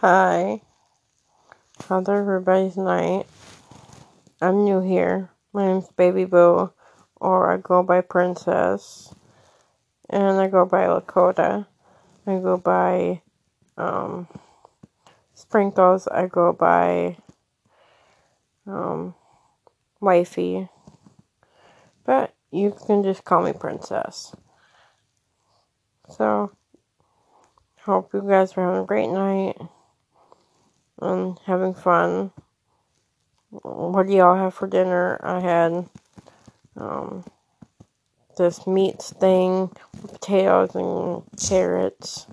Hi. How's everybody's night? I'm new here. My name's Baby Boo, or I go by Princess. And I go by Lakota. I go by um, Sprinkles. I go by um, Wifey. But you can just call me Princess. So, hope you guys are having a great night and having fun. What do y'all have for dinner? I had um, this meat thing, potatoes and carrots.